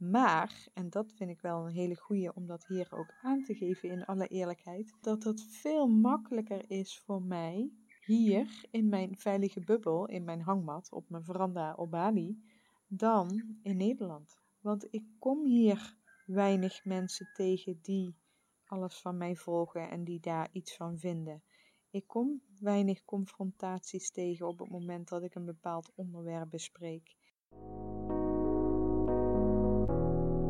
Maar, en dat vind ik wel een hele goeie om dat hier ook aan te geven in alle eerlijkheid, dat het veel makkelijker is voor mij hier in mijn veilige bubbel, in mijn hangmat, op mijn veranda op Bali, dan in Nederland. Want ik kom hier weinig mensen tegen die alles van mij volgen en die daar iets van vinden. Ik kom weinig confrontaties tegen op het moment dat ik een bepaald onderwerp bespreek.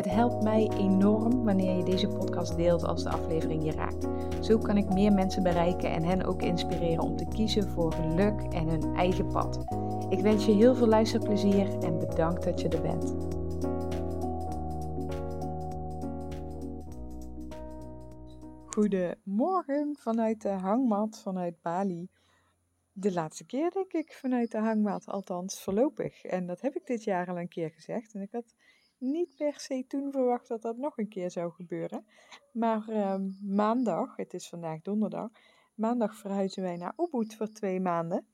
Het helpt mij enorm wanneer je deze podcast deelt als de aflevering je raakt. Zo kan ik meer mensen bereiken en hen ook inspireren om te kiezen voor geluk en hun eigen pad. Ik wens je heel veel luisterplezier en bedankt dat je er bent. Goedemorgen vanuit de hangmat vanuit Bali. De laatste keer denk ik vanuit de hangmat, althans voorlopig. En dat heb ik dit jaar al een keer gezegd. En ik had niet per se toen verwacht dat dat nog een keer zou gebeuren. Maar ehm, maandag, het is vandaag donderdag, maandag verhuizen wij naar Ubud voor twee maanden.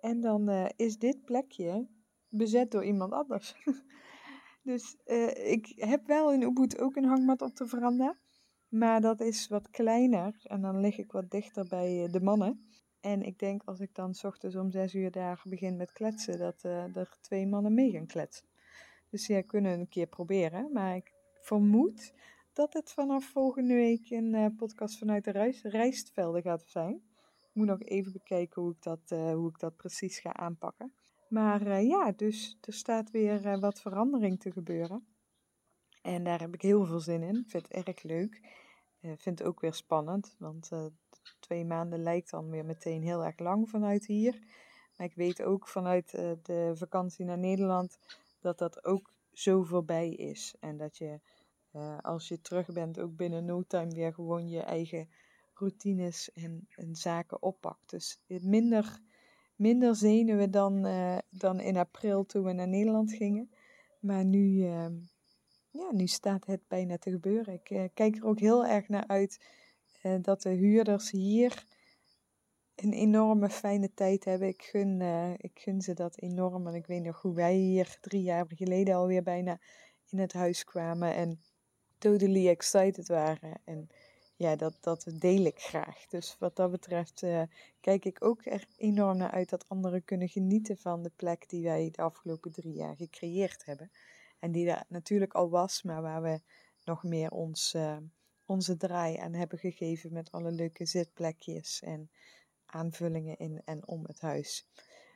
En dan eh, is dit plekje bezet door iemand anders. dus uh, ik heb wel in Ubud ook een hangmat op de veranda. Maar dat is wat kleiner en dan lig ik wat dichter bij eh, de mannen. En ik denk als ik dan s ochtends om zes uur daar begin met kletsen, dat er twee mannen mee gaan kletsen. Dus ja, kunnen een keer proberen. Maar ik vermoed dat het vanaf volgende week een uh, podcast vanuit de reis, rijstvelden gaat zijn. Ik moet nog even bekijken hoe ik dat, uh, hoe ik dat precies ga aanpakken. Maar uh, ja, dus er staat weer wat verandering te gebeuren. En daar heb ik heel veel zin in. Ik vind het erg leuk. Ik vind het ook weer spannend, want twee maanden lijkt dan weer meteen heel erg lang vanuit hier. Maar ik weet ook vanuit de vakantie naar Nederland dat dat ook zo voorbij is. En dat je uh, als je terug bent ook binnen no time weer gewoon je eigen routines en, en zaken oppakt. Dus minder, minder zenuwen dan, uh, dan in april toen we naar Nederland gingen. Maar nu, uh, ja, nu staat het bijna te gebeuren. Ik uh, kijk er ook heel erg naar uit dat de huurders hier een enorme fijne tijd hebben. Ik gun, uh, ik gun ze dat enorm. En ik weet nog hoe wij hier drie jaar geleden alweer bijna in het huis kwamen. En totally excited waren. En ja, dat, dat deel ik graag. Dus wat dat betreft uh, kijk ik ook er enorm naar uit dat anderen kunnen genieten van de plek die wij de afgelopen drie jaar gecreëerd hebben. En die er natuurlijk al was, maar waar we nog meer ons, uh, onze draai aan hebben gegeven met alle leuke zitplekjes en aanvullingen in en om het huis.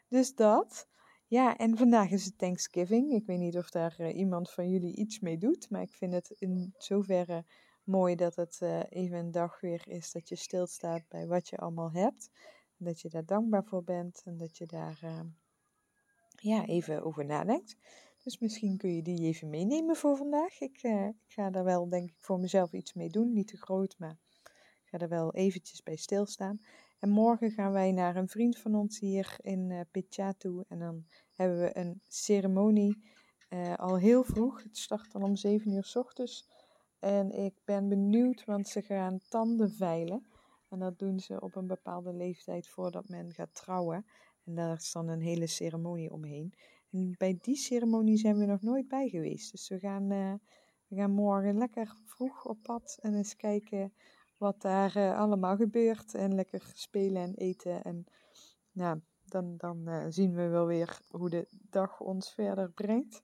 Dus dat. Ja, en vandaag is het Thanksgiving. Ik weet niet of daar uh, iemand van jullie iets mee doet, maar ik vind het in zoverre mooi dat het uh, even een dag weer is dat je stilstaat bij wat je allemaal hebt. En dat je daar dankbaar voor bent en dat je daar uh, ja, even over nadenkt. Dus misschien kun je die even meenemen voor vandaag. Ik, ik ga daar wel, denk ik, voor mezelf iets mee doen. Niet te groot, maar ik ga er wel eventjes bij stilstaan. En morgen gaan wij naar een vriend van ons hier in uh, Pichatu. En dan hebben we een ceremonie uh, al heel vroeg. Het start dan om 7 uur s ochtends. En ik ben benieuwd, want ze gaan tanden veilen. En dat doen ze op een bepaalde leeftijd voordat men gaat trouwen. En daar is dan een hele ceremonie omheen. En bij die ceremonie zijn we nog nooit bij geweest. Dus we gaan, uh, we gaan morgen lekker vroeg op pad en eens kijken wat daar uh, allemaal gebeurt. En lekker spelen en eten. En nou, dan, dan uh, zien we wel weer hoe de dag ons verder brengt.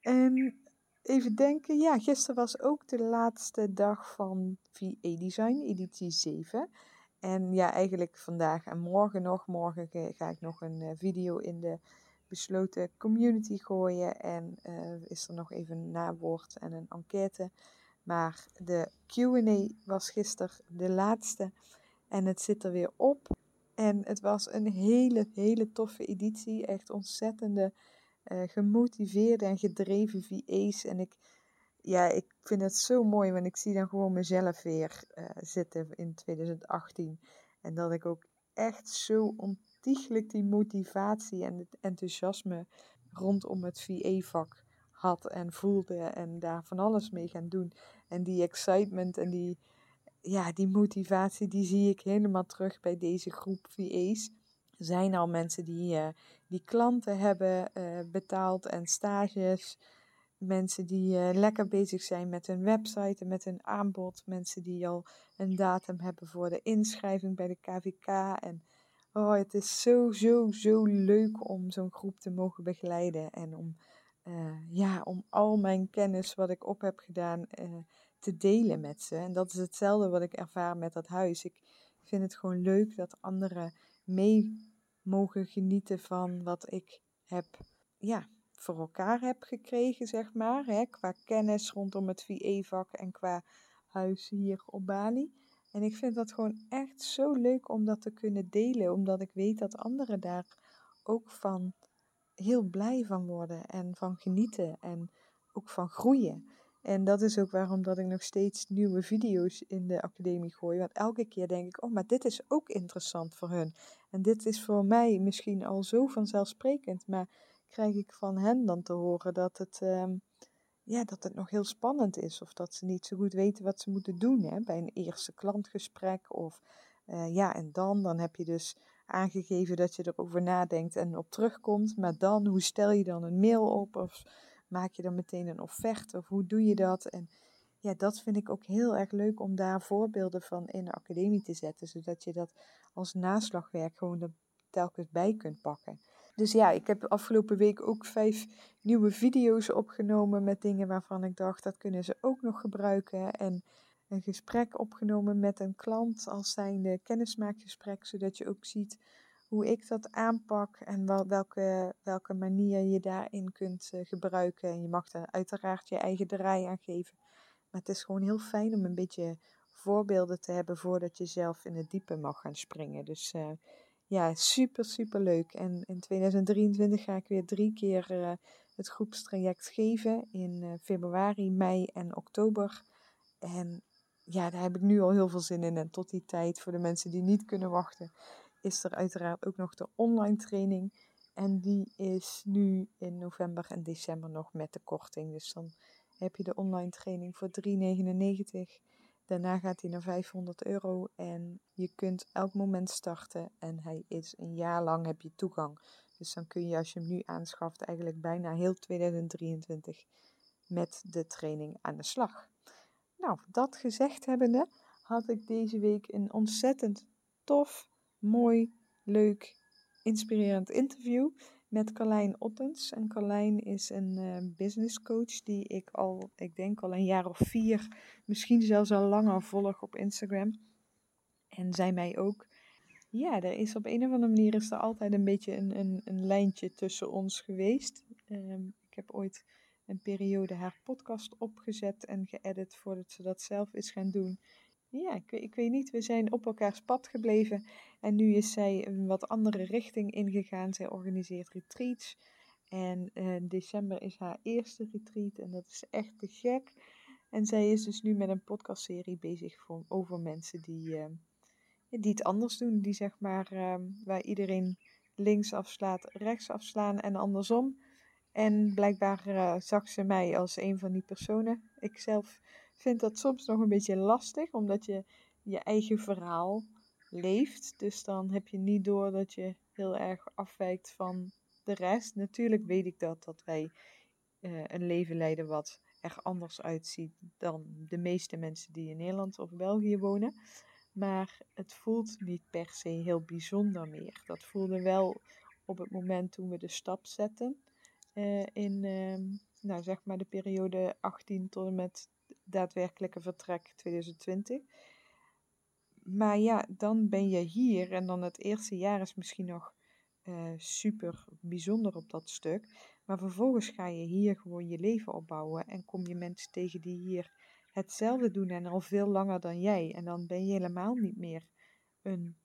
En even denken, ja, gisteren was ook de laatste dag van VA Design, editie 7. En ja, eigenlijk vandaag en morgen nog. Morgen ga ik nog een uh, video in de besloten community gooien. En is er nog even een nawoord en een enquête. Maar de QA was gisteren de laatste en het zit er weer op. En het was een hele, hele toffe editie. Echt ontzettende, uh, gemotiveerde en gedreven VA's. En ik, ja, ik vind het zo mooi, want ik zie dan gewoon mezelf weer uh, zitten in 2018. En dat ik ook echt zo ontiegelijk die motivatie en het enthousiasme rondom het VA-vak had en voelde en daar van alles mee gaan doen. En die excitement en die, ja, die motivatie, die zie ik helemaal terug bij deze groep VA's. Er zijn al mensen die, uh, die klanten hebben uh, betaald en stages. Mensen die uh, lekker bezig zijn met hun website en met hun aanbod. Mensen die al een datum hebben voor de inschrijving bij de KVK. En oh, het is zo, zo, zo leuk om zo'n groep te mogen begeleiden. En om, ja, om al mijn kennis wat ik op heb gedaan te delen met ze. En dat is hetzelfde wat ik ervaar met dat huis. Ik vind het gewoon leuk dat anderen mee mogen genieten van wat ik heb, ja, voor elkaar heb gekregen, zeg maar. Hè, qua kennis rondom het VE-vak en qua huis hier op Bali. En ik vind dat gewoon echt zo leuk om dat te kunnen delen, omdat ik weet dat anderen daar ook van heel blij van worden en van genieten en ook van groeien. En dat is ook waarom dat ik nog steeds nieuwe video's in de academie gooi. Want elke keer denk ik, oh, maar dit is ook interessant voor hun. En dit is voor mij misschien al zo vanzelfsprekend. Maar krijg ik van hen dan te horen dat het, um, ja, dat het nog heel spannend is. Of dat ze niet zo goed weten wat ze moeten doen hè, bij een eerste klantgesprek. Of uh, ja, en dan, dan heb je dus aangegeven dat je erover nadenkt en op terugkomt. Maar dan, hoe stel je dan een mail op? Of maak je dan meteen een offerte of hoe doe je dat? En ja, dat vind ik ook heel erg leuk om daar voorbeelden van in de academie te zetten, zodat je dat als naslagwerk gewoon er telkens bij kunt pakken. Dus ja, ik heb afgelopen week ook vijf nieuwe video's opgenomen met dingen waarvan ik dacht dat kunnen ze ook nog gebruiken. En een gesprek opgenomen met een klant als zijnde kennismaakgesprek, zodat je ook ziet hoe ik dat aanpak en wel, welke, welke manier je daarin kunt uh, gebruiken. En je mag er uiteraard je eigen draai aan geven. Maar het is gewoon heel fijn om een beetje voorbeelden te hebben voordat je zelf in het diepe mag gaan springen. Dus uh, ja, super, super leuk. En in 2023 ga ik weer drie keer uh, het groepstraject geven in februari, mei en oktober. En ja, daar heb ik nu al heel veel zin in. En tot die tijd, voor de mensen die niet kunnen wachten, is er uiteraard ook nog de online training. En die is nu in november en december nog met de korting. Dus dan heb je de online training voor 3,99. Daarna gaat hij naar 500 euro en je kunt elk moment starten. En hij is een jaar lang heb je toegang. Dus dan kun je als je hem nu aanschaft eigenlijk bijna heel 2023 met de training aan de slag. Nou, dat gezegd hebbende had ik deze week een ontzettend tof mooi, leuk, inspirerend interview met Carlijn Ottens. En Carlijn is een uh, business coach die ik al, ik denk al een jaar of vier, misschien zelfs al langer volg op Instagram. En zij mij ook. Ja, er is op een of andere manier is er altijd een beetje een, een, een lijntje tussen ons geweest. Um, ik heb ooit een periode haar podcast opgezet en geëdit voordat ze dat zelf is gaan doen ja, ik, ik, weet niet, we zijn op elkaars pad gebleven. En nu is zij een wat andere richting ingegaan. Zij organiseert retreats. En uh, december is haar eerste retreat. En dat is echt te gek. En zij is dus nu met een podcastserie bezig voor, over mensen die, uh, die het anders doen. Die zeg maar, uh, waar iedereen links afslaat, rechts afslaan en andersom. En blijkbaar uh, zag ze mij als een van die personen. Ik zelf vind dat soms nog een beetje lastig, omdat je je eigen verhaal leeft. Dus dan heb je niet door dat je heel erg afwijkt van de rest. Natuurlijk weet ik dat, dat wij uh, een leven leiden wat er anders uitziet dan de meeste mensen die in Nederland of België wonen. Maar het voelt niet per se heel bijzonder meer. Dat voelde wel op het moment toen we de stap zetten. Uh, in uh, nou, zeg maar de periode 18 tot en met daadwerkelijke vertrek 2020. Maar ja, dan ben je hier en dan het eerste jaar is misschien nog uh, super bijzonder op dat stuk. Maar vervolgens ga je hier gewoon je leven opbouwen en kom je mensen tegen die hier hetzelfde doen en al veel langer dan jij. En dan ben je helemaal niet meer een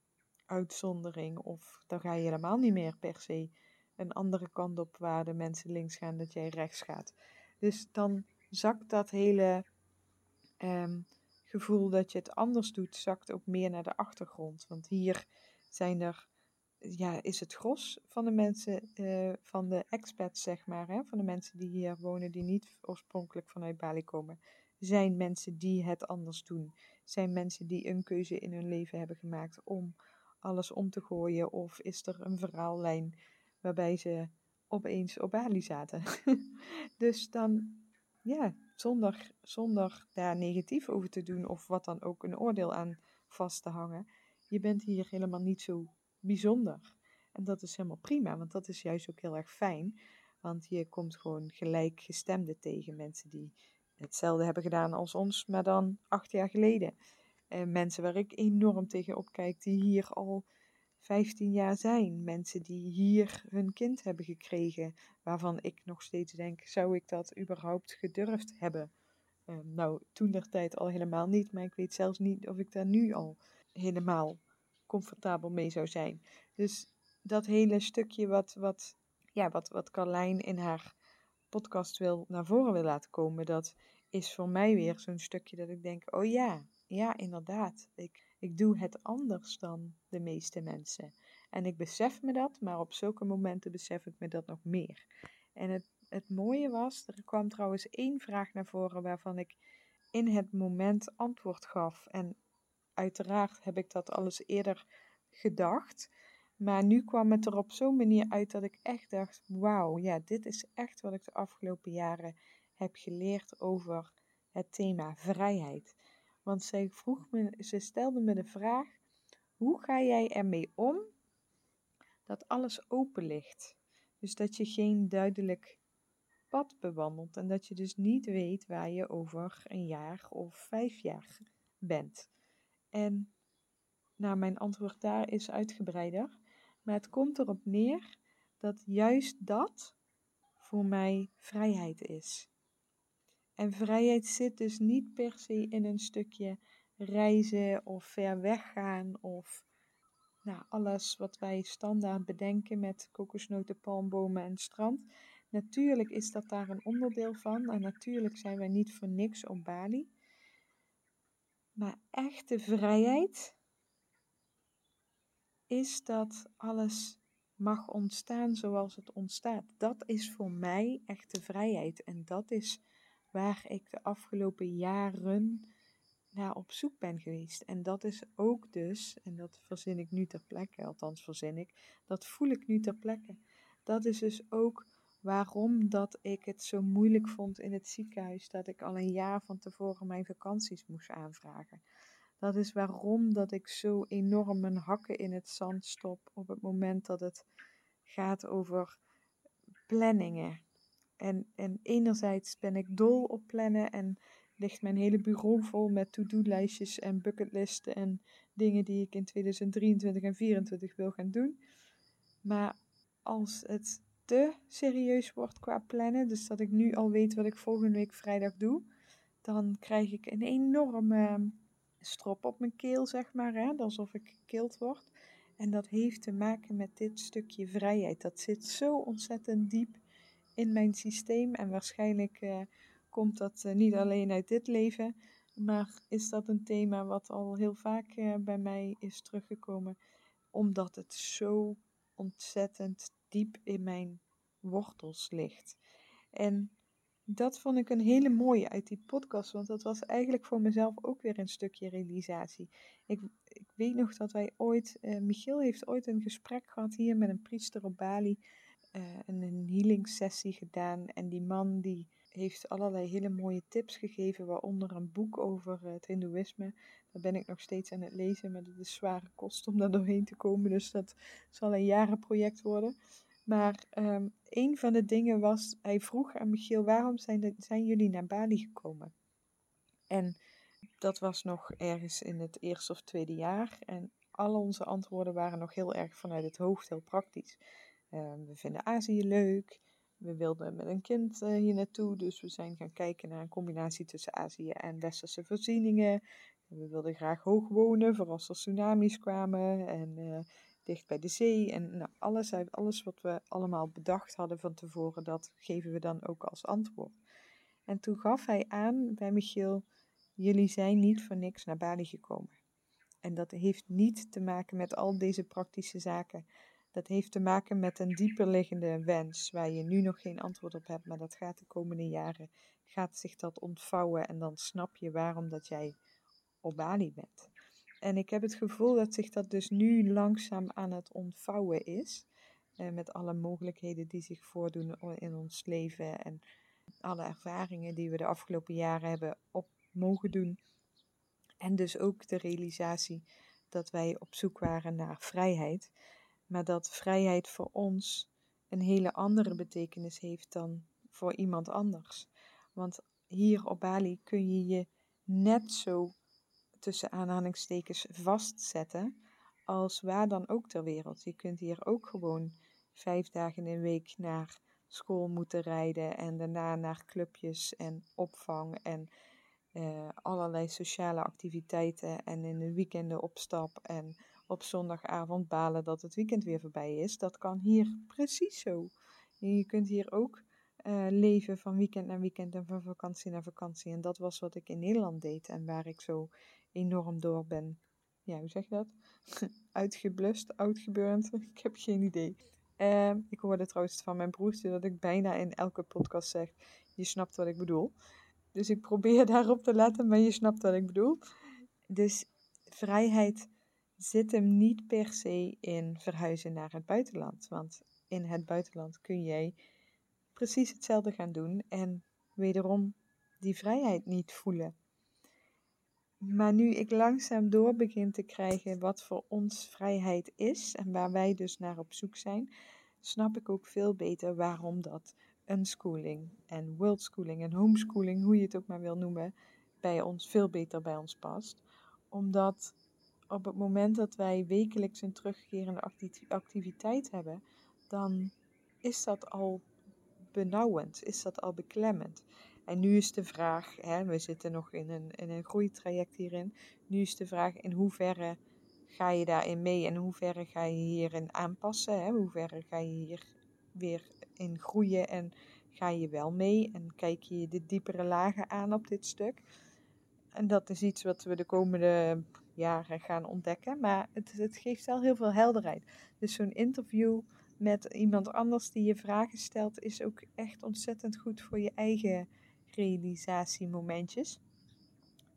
uitzondering of dan ga je helemaal niet meer per se een andere kant op waar de mensen links gaan dat jij rechts gaat. Dus dan zakt dat hele ehm, gevoel dat je het anders doet, zakt ook meer naar de achtergrond. Want hier zijn er, ja, is het gros van de mensen, uh, van de expats, zeg maar, hè, van de mensen die hier wonen, die niet oorspronkelijk vanuit Bali komen, zijn mensen die het anders doen. Zijn mensen die een keuze in hun leven hebben gemaakt om alles om te gooien? Of is er een verhaallijn waarbij ze opeens op Bali zaten? dus dan, ja, zonder, zonder daar negatief over te doen of wat dan ook een oordeel aan vast te hangen. Je bent hier helemaal niet zo bijzonder. En dat is helemaal prima, want dat is juist ook heel erg fijn. Want je komt gewoon gelijkgestemde tegen mensen die hetzelfde hebben gedaan als ons, maar dan acht jaar geleden. En mensen waar ik enorm tegen opkijk, die hier al 15 jaar zijn. Mensen die hier hun kind hebben gekregen, waarvan ik nog steeds denk, zou ik dat überhaupt gedurfd hebben? Um, nou, toen der tijd al helemaal niet, maar ik weet zelfs niet of ik daar nu al helemaal comfortabel mee zou zijn. Dus dat hele stukje wat, wat, ja, wat, wat Carlijn in haar podcast wil naar voren wil laten komen, dat is voor mij weer zo'n stukje dat ik denk, oh ja, ja, inderdaad. Ik, ik doe het anders dan de meeste mensen. En ik besef me dat, maar op zulke momenten besef ik me dat nog meer. En het, het mooie was, er kwam trouwens één vraag naar voren waarvan ik in het moment antwoord gaf. En uiteraard heb ik dat alles eerder gedacht. Maar nu kwam het er op zo'n manier uit dat ik echt dacht: wauw, ja, dit is echt wat ik de afgelopen jaren heb geleerd over het thema vrijheid. Want zij vroeg me, ze stelde me de vraag: hoe ga jij ermee om dat alles open ligt? Dus dat je geen duidelijk pad bewandelt en dat je dus niet weet waar je over een jaar of vijf jaar bent. En nou, mijn antwoord daar is uitgebreider, maar het komt erop neer dat juist dat voor mij vrijheid is. En vrijheid zit dus niet per se in een stukje reizen of ver weggaan of nou, alles wat wij standaard bedenken met kokosnoten, palmbomen en strand. Natuurlijk is dat daar een onderdeel van en natuurlijk zijn wij niet voor niks op Bali. Maar echte vrijheid is dat alles mag ontstaan zoals het ontstaat. Dat is voor mij echte vrijheid en dat is waar ik de afgelopen jaren naar op zoek ben geweest. En dat is ook dus, en dat verzin ik nu ter plekke, althans verzin ik, dat voel ik nu ter plekke. Dat is dus ook waarom dat ik het zo moeilijk vond in het ziekenhuis dat ik al een jaar van tevoren mijn vakanties moest aanvragen. Dat is waarom dat ik zo enorm mijn hakken in het zand stop op het moment dat het gaat over planningen. En, en enerzijds ben ik dol op plannen en ligt mijn hele bureau vol met to-do-lijstjes en bucketlisten en dingen die ik in 2023 en 2024 wil gaan doen. Maar als het te serieus wordt qua plannen, dus dat ik nu al weet wat ik volgende week vrijdag doe, dan krijg ik een enorme strop op mijn keel, zeg maar, hè? alsof ik gekild word. En dat heeft te maken met dit stukje vrijheid. Dat zit zo ontzettend diep in mijn systeem. En waarschijnlijk uh, komt dat uh, niet alleen uit dit leven, maar is dat een thema wat al heel vaak uh, bij mij is teruggekomen, omdat het zo ontzettend diep in mijn wortels ligt. En dat vond ik een hele mooie uit die podcast, want dat was eigenlijk voor mezelf ook weer een stukje realisatie. Ik, ik weet nog dat wij ooit, Michiel heeft ooit een gesprek gehad hier met een priester op Bali uh, een healing sessie gedaan. En die man die heeft allerlei hele mooie tips gegeven, waaronder een boek over het Hindoeïsme. Daar ben ik nog steeds aan het lezen, maar dat is zware kost om daar doorheen te komen. Dus dat zal een jarenproject worden. Maar um, een van de dingen was, hij vroeg aan Michiel, waarom zijn, zijn jullie naar Bali gekomen? En dat was nog ergens in het eerste of tweede jaar. En al onze antwoorden waren nog heel erg vanuit het hoofd, heel praktisch. Ehm, we vinden Azië leuk. We wilden met een kind uh, hier naartoe, dus we zijn gaan kijken naar een combinatie tussen Azië en westerse voorzieningen. we wilden graag hoog wonen, voor als er tsunamis kwamen en uh, dicht bij de zee. En nou, alles, alles wat we allemaal bedacht hadden van tevoren, dat geven we dan ook als antwoord. En toen gaf hij aan bij Michiel, jullie zijn niet voor niks naar Bali gekomen. En dat heeft niet te maken met al deze praktische zaken. Dat heeft te maken met een dieper liggende wens, waar je nu nog geen antwoord op hebt, maar dat gaat de komende jaren, gaat zich dat ontvouwen en dan snap je waarom dat jij op Bali bent. En ik heb het gevoel dat zich dat dus nu langzaam aan het ontvouwen is. Eh, met alle mogelijkheden die zich voordoen in ons leven en alle ervaringen die we de afgelopen jaren hebben op mogen doen. En dus ook de realisatie dat wij op zoek waren naar vrijheid. Maar dat vrijheid voor ons een hele andere betekenis heeft dan voor iemand anders. Want hier op Bali kun je je net zo tussen aanhalingstekens vastzetten als waar dan ook ter wereld. Je kunt hier ook gewoon vijf dagen in de week naar school moeten rijden en daarna naar clubjes en opvang en uh, allerlei sociale activiteiten en in de weekenden op stap en op zondagavond balen dat het weekend weer voorbij is. Dat kan hier precies zo. Je kunt hier ook uh, leven van weekend naar weekend en van vakantie naar vakantie. En dat was wat ik in Nederland deed en waar ik zo enorm door ben. Ja, hoe zeg je dat? Uitgeblust, uitgeburnd. ik heb geen idee. Uh, ik hoorde trouwens van mijn broertje dat ik bijna in elke podcast zeg: Je snapt wat ik bedoel. Dus ik probeer daarop te letten, maar je snapt wat ik bedoel. Dus vrijheid zit hem niet per se in verhuizen naar het buitenland. Want in het buitenland kun jij precies hetzelfde gaan doen en wederom die vrijheid niet voelen. Maar nu ik langzaam door begin te krijgen wat voor ons vrijheid is en waar wij dus naar op zoek zijn, snap ik ook veel beter waarom dat unschooling en worldschooling en homeschooling, hoe je het ook maar wil noemen, bij ons veel beter bij ons past. Omdat op het moment dat wij wekelijks een terugkerende activiteit hebben, dan is dat al benauwend, is dat al beklemmend. En nu is de vraag, hè, we zitten nog in een, in een groeitraject hierin, nu is de vraag in hoeverre ga je daarin mee en in hoeverre ga je hierin aanpassen, hè, hoe hoeverre ga je hier weer in groeien en ga je wel mee en kijk je de diepere lagen aan op dit stuk. En dat is iets wat we de komende jaren gaan ontdekken, maar het, het geeft wel heel veel helderheid. Dus zo'n interview met iemand anders die je vragen stelt is ook echt ontzettend goed voor je eigen realisatiemomentjes.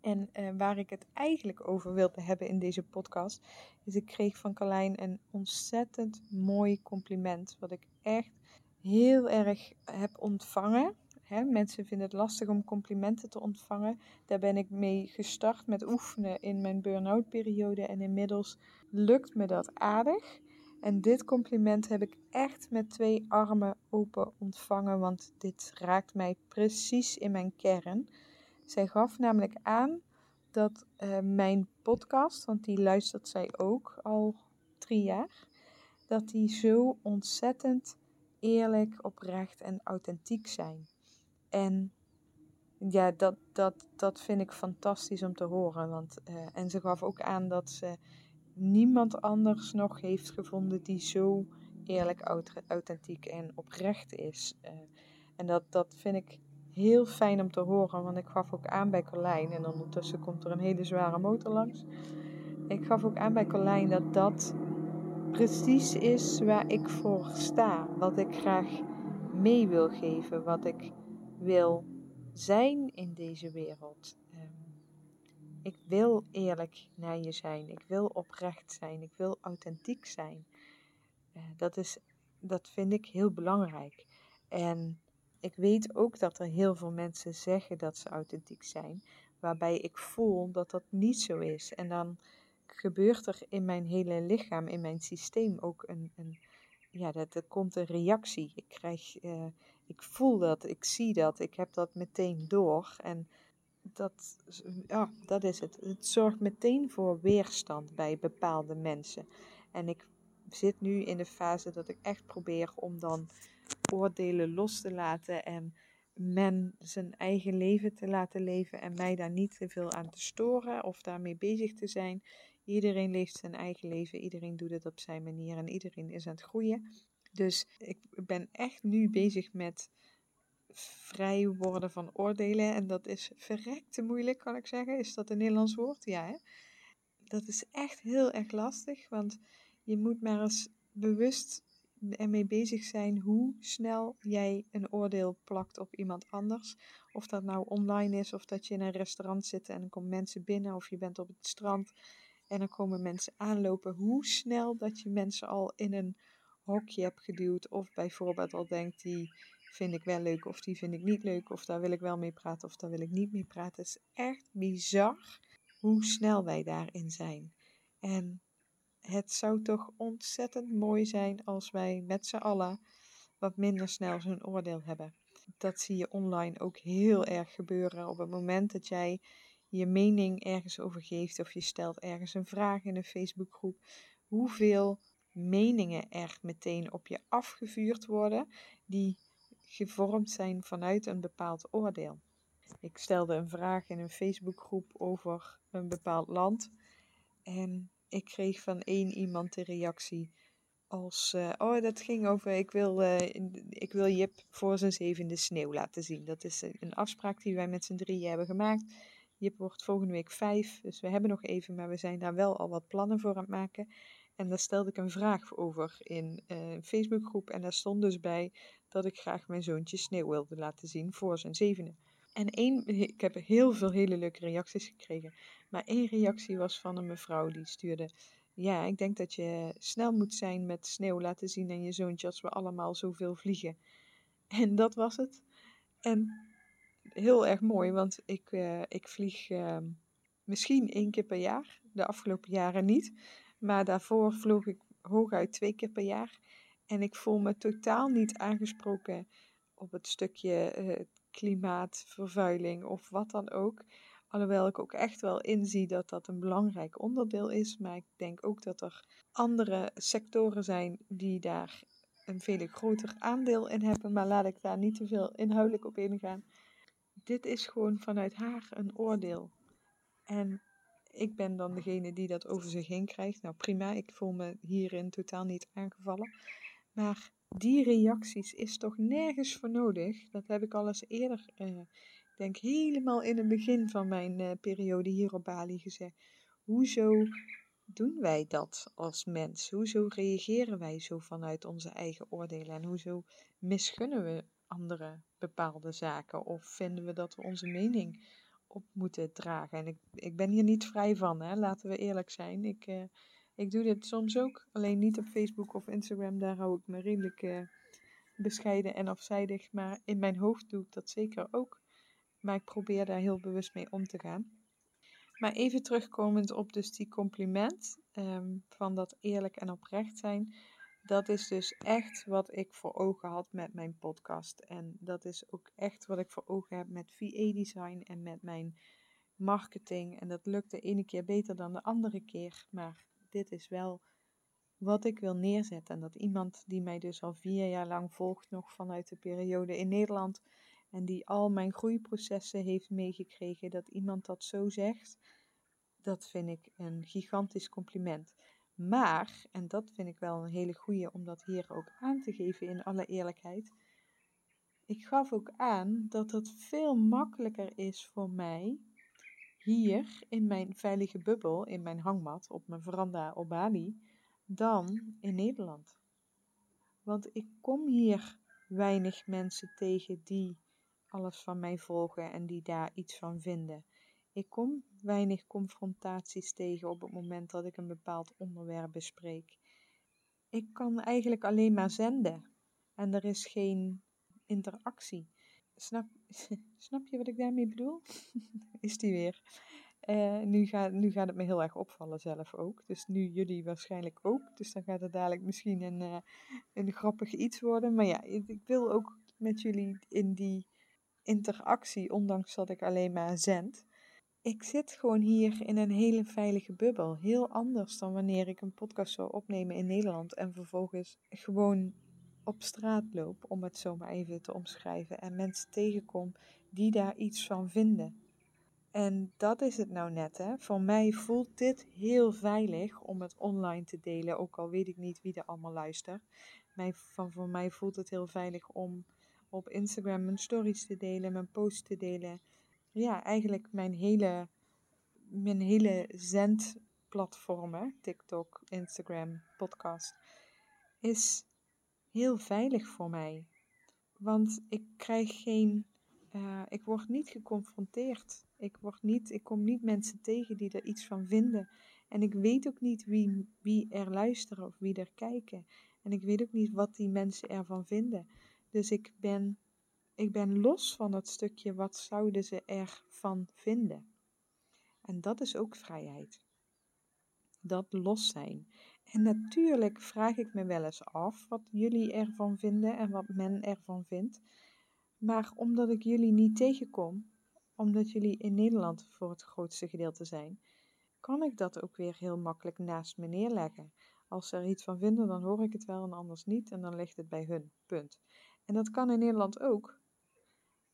En uh, waar ik het eigenlijk over wilde hebben in deze podcast, is ik kreeg van Carlijn een ontzettend mooi compliment, wat ik echt heel erg heb ontvangen. Hè, mensen vinden het lastig om complimenten te ontvangen. Daar ben ik mee gestart met oefenen in mijn burn-out periode en inmiddels lukt me dat aardig. En dit compliment heb ik echt met twee armen open ontvangen, want dit raakt mij precies in mijn kern. Zij gaf namelijk aan dat uh, mijn podcast, want die luistert zij ook al drie jaar, dat die zo ontzettend eerlijk, oprecht en authentiek zijn. En ja, dat, dat, dat vind ik fantastisch om te horen. Want, uh, en ze gaf ook aan dat ze niemand anders nog heeft gevonden die zo eerlijk, authentiek en oprecht is. Uh, en dat, dat vind ik heel fijn om te horen, want ik gaf ook aan bij Colijn, en ondertussen komt er een hele zware motor langs. Ik gaf ook aan bij Colijn dat dat precies is waar ik voor sta, wat ik graag mee wil geven, wat ik wil zijn in deze wereld. Ehm, ik wil eerlijk naar je zijn, ik wil oprecht zijn, ik wil authentiek zijn. Uh, dat, is, dat vind ik heel belangrijk. En ik weet ook dat er heel veel mensen zeggen dat ze authentiek zijn, waarbij ik voel dat dat niet zo is. En dan gebeurt er in mijn hele lichaam, in mijn systeem ook een, een ja, dat, er komt een reactie. Ik krijg, uh, ik voel dat, ik zie dat, ik heb dat meteen door. En dat, ja, dat is het. Het zorgt meteen voor weerstand bij bepaalde mensen. En ik zit nu in de fase dat ik echt probeer om dan oordelen los te laten en men zijn eigen leven te laten leven en mij daar niet te veel aan te storen of daarmee bezig te zijn. Iedereen leeft zijn eigen leven, iedereen doet het op zijn manier en iedereen is aan het groeien. Dus ik ben echt nu bezig met vrij worden van oordelen. En dat is verrekte moeilijk, kan ik zeggen. Is dat een Nederlands woord? Ja, hè? Dat is echt heel erg lastig, want je moet maar eens bewust ermee bezig zijn hoe snel jij een oordeel plakt op iemand anders. Of dat nou online is, of dat je in een restaurant zit en er komen mensen binnen, of je bent op het strand en er komen mensen aanlopen. Hoe snel dat je mensen al in een hokje hebt geduwd, of bijvoorbeeld al denkt, die vind ik wel leuk, of die vind ik niet leuk, of daar wil ik wel mee praten, of daar wil ik niet mee praten. Het is echt bizar hoe snel wij daarin zijn. En het zou toch ontzettend mooi zijn als wij met z'n allen wat minder snel zo'n oordeel hebben. Dat zie je online ook heel erg gebeuren. Op het moment dat jij je mening ergens over geeft of je stelt ergens een vraag in een Facebookgroep, hoeveel meningen er meteen op je afgevuurd worden die gevormd zijn vanuit een bepaald oordeel. Ik stelde een vraag in een Facebookgroep over een bepaald land en ik kreeg van één iemand de reactie als, uh, oh dat ging over, ik wil, uh, ik wil Jip voor zijn zevende sneeuw laten zien. Dat is een afspraak die wij met z'n drieën hebben gemaakt. Jip wordt volgende week vijf, dus we hebben nog even, maar we zijn daar wel al wat plannen voor aan het maken. En daar stelde ik een vraag over in een Facebookgroep en daar stond dus bij dat ik graag mijn zoontje sneeuw wilde laten zien voor zijn zevende. En één, ik heb heel veel hele leuke reacties gekregen. Maar één reactie was van een mevrouw die stuurde. Ja, ik denk dat je snel moet zijn met sneeuw laten zien aan je zoontje als we allemaal zoveel vliegen. En dat was het. En heel erg mooi, want ik, uh, ik vlieg uh, misschien één keer per jaar. De afgelopen jaren niet. Maar daarvoor vloog ik hooguit twee keer per jaar. En ik voel me totaal niet aangesproken op het stukje uh, klimaatvervuiling of wat dan ook. Alhoewel ik ook echt wel inzie dat dat een belangrijk onderdeel is. Maar ik denk ook dat er andere sectoren zijn die daar een veel groter aandeel in hebben. Maar laat ik daar niet te veel inhoudelijk op ingaan. Dit is gewoon vanuit haar een oordeel. En ik ben dan degene die dat over zich heen krijgt. Nou prima, ik voel me hierin totaal niet aangevallen. Maar die reacties is toch nergens voor nodig. Dat heb ik al eens eerder, ik denk helemaal in het begin van mijn uh, periode hier op Bali gezegd. Hoezo doen wij dat als mens? Hoezo reageren wij zo vanuit onze eigen oordelen? En hoezo misgunnen we anderen bepaalde zaken? Of vinden we dat we onze mening op moeten dragen? En ik, ik ben hier niet vrij van, hè? laten we eerlijk zijn. Ik, uh, ik doe dit soms ook, alleen niet op Facebook of Instagram. Daar hou ik me redelijk uh, bescheiden en afzijdig. Maar in mijn hoofd doe ik dat zeker ook. Maar ik probeer daar heel bewust mee om te gaan. Maar even terugkomend op dus die compliment um, van dat eerlijk en oprecht zijn. Dat is dus echt wat ik voor ogen had met mijn podcast. En dat is ook echt wat ik voor ogen heb met VA-design en met mijn marketing. En dat lukt de ene keer beter dan de andere keer. Maar dit is wel wat ik wil neerzetten. En dat iemand die mij dus al vier jaar lang volgt, nog vanuit de periode in Nederland, en die al mijn groeiprocessen heeft meegekregen, dat iemand dat zo zegt, dat vind ik een gigantisch compliment. Maar, en dat vind ik wel een hele goede om dat hier ook aan te geven in alle eerlijkheid. Ik gaf ook aan dat het veel makkelijker is voor mij hier in mijn veilige bubbel, in mijn hangmat, op mijn veranda op Bali, dan in Nederland. Want ik kom hier weinig mensen tegen die alles van mij volgen en die daar iets van vinden. Ik kom weinig confrontaties tegen op het moment dat ik een bepaald onderwerp bespreek. Ik kan eigenlijk alleen maar zenden en er is geen interactie. Snap, snap je wat ik daarmee bedoel? Is die weer. Uh, nu, gaat, nu gaat het me heel erg opvallen zelf ook. Dus nu jullie waarschijnlijk ook. Dus dan gaat het dadelijk misschien een, uh, een grappig iets worden. Maar ja, ik wil ook met jullie in die interactie, ondanks dat ik alleen maar zend. Ik zit gewoon hier in een hele veilige bubbel. Heel anders dan wanneer ik een podcast zou opnemen in Nederland en vervolgens gewoon op straat loop, om het zo maar even te omschrijven, en mensen tegenkom die daar iets van vinden. En dat is het nou net, hè. Voor mij voelt dit heel veilig om het online te delen, ook al weet ik niet wie er allemaal luistert. Mij, van, voor mij voelt het heel veilig om op Instagram mijn stories te delen, mijn posts te delen. Ja, eigenlijk mijn hele, mijn hele zendplatformen, TikTok, Instagram, podcast, is heel veilig voor mij. Want ik krijg geen, uh, ik word niet geconfronteerd. Ik, word niet, ik kom niet mensen tegen die er iets van vinden. En ik weet ook niet wie, wie er luisteren of wie er kijken. En ik weet ook niet wat die mensen ervan vinden. Dus ik ben, ik ben los van het stukje wat zouden ze ervan vinden. En dat is ook vrijheid. Dat los zijn. En natuurlijk vraag ik me wel eens af wat jullie ervan vinden en wat men ervan vindt. Maar omdat ik jullie niet tegenkom, omdat jullie in Nederland voor het grootste gedeelte zijn, kan ik dat ook weer heel makkelijk naast me neerleggen. Als ze er iets van vinden, dan hoor ik het wel en anders niet en dan ligt het bij hun. Punt. En dat kan in Nederland ook.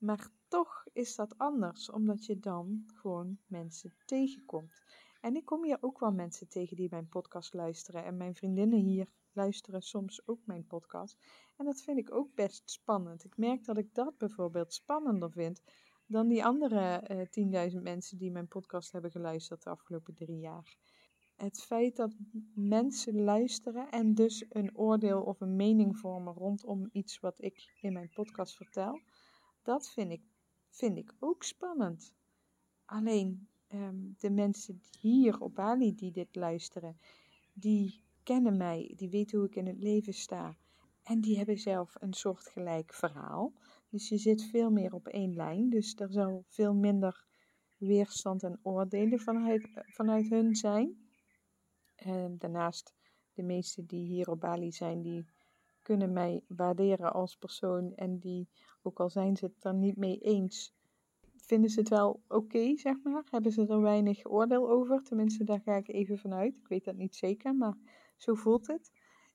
Maar toch is dat anders, omdat je dan gewoon mensen tegenkomt. En ik kom hier ook wel mensen tegen die mijn podcast luisteren. En mijn vriendinnen hier luisteren soms ook mijn podcast. En dat vind ik ook best spannend. Ik merk dat ik dat bijvoorbeeld spannender vind dan die andere uh, eh, 10.000 mensen die mijn podcast hebben geluisterd de afgelopen drie jaar. Het feit dat mensen luisteren en dus een oordeel of een mening vormen rondom iets wat ik in mijn podcast vertel, dat vind ik, vind ik ook spannend. Alleen Ehm, de mensen hier op Bali die dit luisteren, die kennen mij, die weten hoe ik in het leven sta. En die hebben zelf een soortgelijk verhaal. Dus je zit veel meer op één lijn. Dus er zal veel minder weerstand en oordelen vanuit, vanuit hun zijn. En daarnaast, de meesten die hier op Bali zijn, die kunnen mij waarderen als persoon. En die, ook al zijn ze het er niet mee eens, vinden ze het wel oké, zeg maar? Hebben ze er weinig oordeel over? Tenminste, daar ga ik even vanuit. Ik weet dat niet zeker, maar zo voelt het.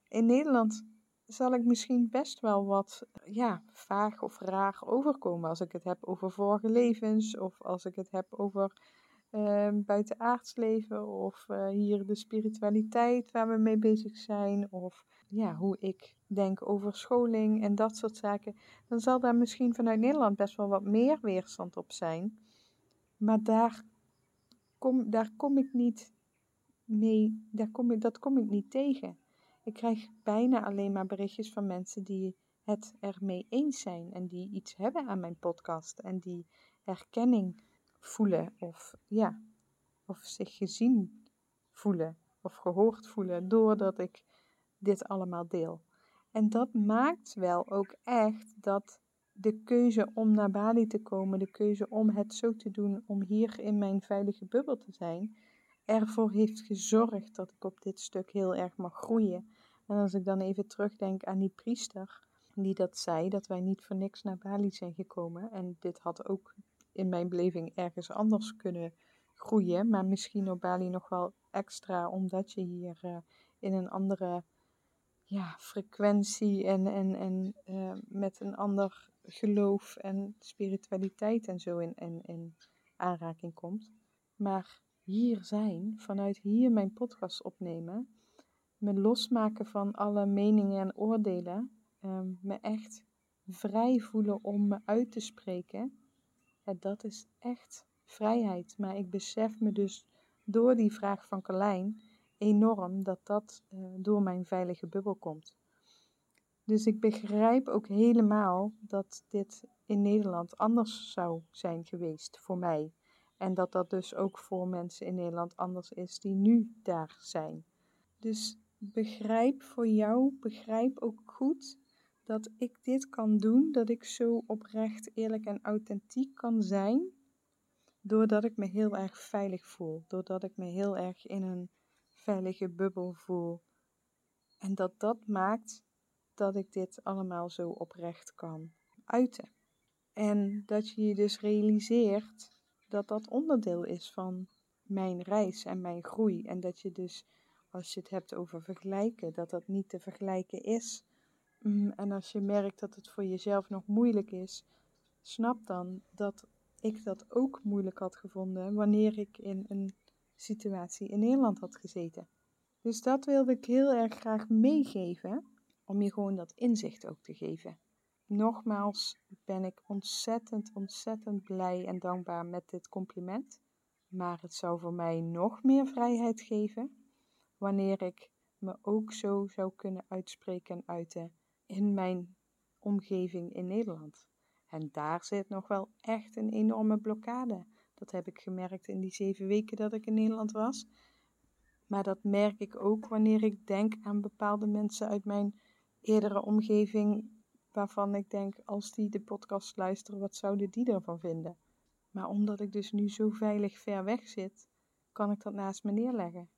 In Nederland zal ik misschien best wel wat ja, vaag of raar overkomen als ik het heb over vorige levens of als ik het heb over uh, buitenaards leven of uh, hier de spiritualiteit waar we mee bezig zijn of ja, hoe ik denk over scholing en dat soort zaken, dan zal daar misschien vanuit Nederland best wel wat meer weerstand op zijn. Maar daar kom, daar kom ik niet mee, daar kom ik, dat kom ik niet tegen. Ik krijg bijna alleen maar berichtjes van mensen die het ermee eens zijn en die iets hebben aan mijn podcast en die herkenning voelen of ja, of zich gezien voelen of gehoord voelen doordat ik dit allemaal deel. En dat maakt wel ook echt dat de keuze om naar Bali te komen, de keuze om het zo te doen, om hier in mijn veilige bubbel te zijn, ervoor heeft gezorgd dat ik op dit stuk heel erg mag groeien. En als ik dan even terugdenk aan die priester die dat zei, dat wij niet voor niks naar Bali zijn gekomen. En dit had ook in mijn beleving ergens anders kunnen groeien, maar misschien op Bali nog wel extra, omdat je hier uh, in een andere ja, frequentie en, en, en uh, met een ander geloof en spiritualiteit en zo in, in, in aanraking komt. Maar hier zijn, vanuit hier mijn podcast opnemen, me losmaken van alle meningen en oordelen, um, me echt vrij voelen om me uit te spreken, dat is echt vrijheid. Maar ik besef me dus door die vraag van Carlijn enorm dat dat uh, door mijn veilige bubbel komt. Dus ik begrijp ook helemaal dat dit in Nederland anders zou zijn geweest voor mij. En dat dat dus ook voor mensen in Nederland anders is die nu daar zijn. Dus begrijp voor jou, begrijp ook goed dat ik dit kan doen, dat ik zo oprecht, eerlijk en authentiek kan zijn, doordat ik me heel erg veilig voel, doordat ik me heel erg in een veilige bubbel voel. En dat dat maakt dat ik dit allemaal zo oprecht kan uiten. En dat je je dus realiseert dat dat onderdeel is van mijn reis en mijn groei. En dat je dus, als je het hebt over vergelijken, dat dat niet te vergelijken is. Mm, en als je merkt dat het voor jezelf nog moeilijk is, snap dan dat ik dat ook moeilijk had gevonden wanneer ik in een situatie in Nederland had gezeten. Dus dat wilde ik heel erg graag meegeven, om je gewoon dat inzicht ook te geven. nogmaals ben ik ontzettend, ontzettend blij en dankbaar met dit compliment. Maar het zou voor mij nog meer vrijheid geven wanneer ik me ook zo zou kunnen uitspreken en uiten in mijn omgeving in Nederland. En daar zit nog wel echt een enorme blokkade. Dat heb ik gemerkt in die zeven weken dat ik in Nederland was. Maar dat merk ik ook wanneer ik denk aan bepaalde mensen uit mijn eerdere omgeving, waarvan ik denk, als die de podcast luisteren, wat zouden die ervan vinden? Maar omdat ik dus nu zo veilig ver weg zit, kan ik dat naast me neerleggen.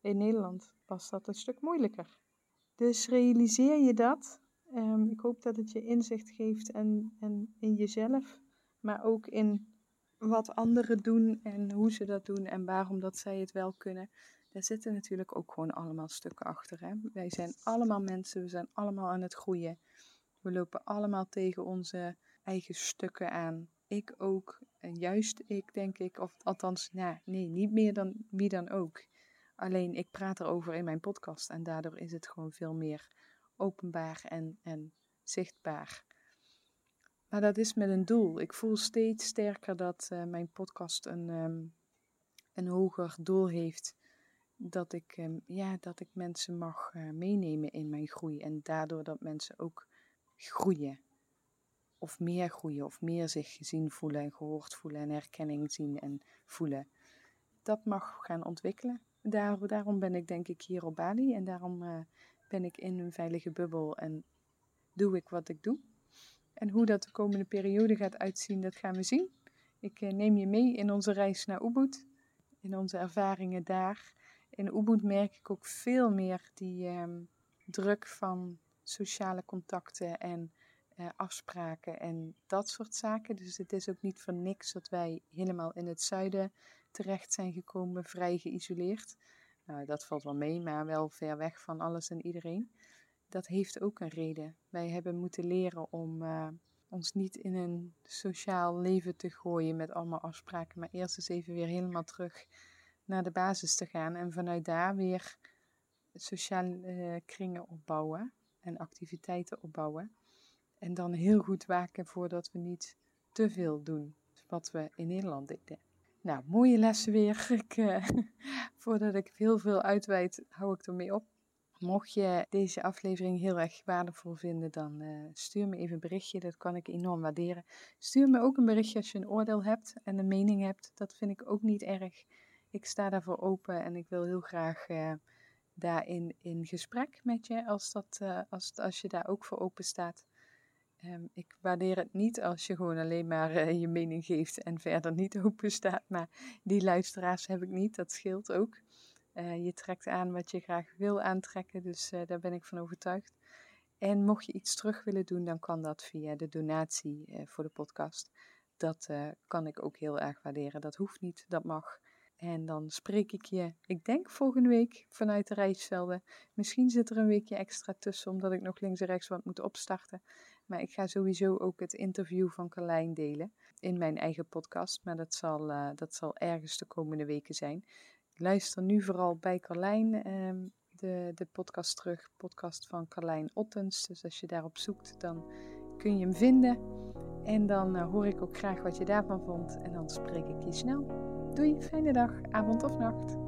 In Nederland was dat een stuk moeilijker. Dus realiseer je dat. Ehm, ik hoop dat het je inzicht geeft en, en in jezelf, maar ook in wat anderen doen en hoe ze dat doen en waarom dat zij het wel kunnen. Daar zitten natuurlijk ook gewoon allemaal stukken achter. Hè? Wij zijn allemaal mensen, we zijn allemaal aan het groeien. We lopen allemaal tegen onze eigen stukken aan. Ik ook, en juist ik denk ik, of althans, nou, nee, niet meer dan wie dan ook. Alleen ik praat erover in mijn podcast en daardoor is het gewoon veel meer openbaar en, en zichtbaar. Maar dat is met een doel. Ik voel steeds sterker dat uh, mijn podcast een, um, een hoger doel heeft. Dat ik, um, ja, dat ik mensen mag uh, meenemen in mijn groei. En daardoor dat mensen ook groeien. Of meer groeien. Of meer zich gezien voelen en gehoord voelen. En herkenning zien en voelen. Dat mag gaan ontwikkelen. Daar, daarom ben ik denk ik hier op Bali. En daarom uh, ben ik in een veilige bubbel. En doe ik wat ik doe. En hoe dat de komende periode gaat uitzien, dat gaan we zien. Ik eh, neem je mee in onze reis naar Ubud, in onze ervaringen daar. In Ubud merk ik ook veel meer die ehm, druk van sociale contacten en uh, afspraken en dat soort zaken. Dus het is ook niet voor niks dat wij helemaal in het zuiden terecht zijn gekomen, vrij geïsoleerd. Nou, dat valt wel mee, maar wel ver weg van alles en iedereen dat heeft ook een reden. Wij hebben moeten leren om uh, ons niet in een sociaal leven te gooien met allemaal afspraken, maar eerst eens even weer helemaal terug naar de basis te gaan en vanuit daar weer sociale uh, kringen opbouwen en activiteiten opbouwen. En dan heel goed waken voordat we niet te veel doen wat we in Nederland deden. Nou, mooie lessen weer. Uh, voordat ik heel veel uitweid, hou ik ermee op. Mocht je deze aflevering heel erg waardevol vinden, dan uh, stuur me even een berichtje. Dat kan ik enorm waarderen. Stuur me ook een berichtje als je een oordeel hebt en een mening hebt. Dat vind ik ook niet erg. Ik sta daarvoor open en ik wil heel graag uh, daarin in gesprek met je als, dat, als, als je daar ook voor open staat. Um, ik waardeer het niet als je gewoon alleen maar je mening geeft en verder niet open staat. Maar die luisteraars heb ik niet, dat scheelt ook. Uh, je trekt aan wat je graag wil aantrekken, dus uh, daar ben ik van overtuigd. En mocht je iets terug willen doen, dan kan dat via de donatie voor de podcast. Dat kan ik ook heel erg waarderen. Dat hoeft niet, dat mag. En dan spreek ik je, ik denk volgende week vanuit de Rijsvelden. Misschien zit er een weekje extra tussen, omdat ik nog links en rechts wat moet opstarten. Maar ik ga sowieso ook het interview van Carlijn delen in mijn eigen podcast. Maar dat zal, dat zal ergens de komende weken zijn luister nu vooral bij Carlijn um, de, de podcast terug. Podcast van Carlijn Ottens. Dus als je daarop zoekt, dan kun je hem vinden. En dan uh, hoor ik ook graag wat je daarvan vond. En dan spreek ik je snel. Doei, fijne dag, avond of nacht.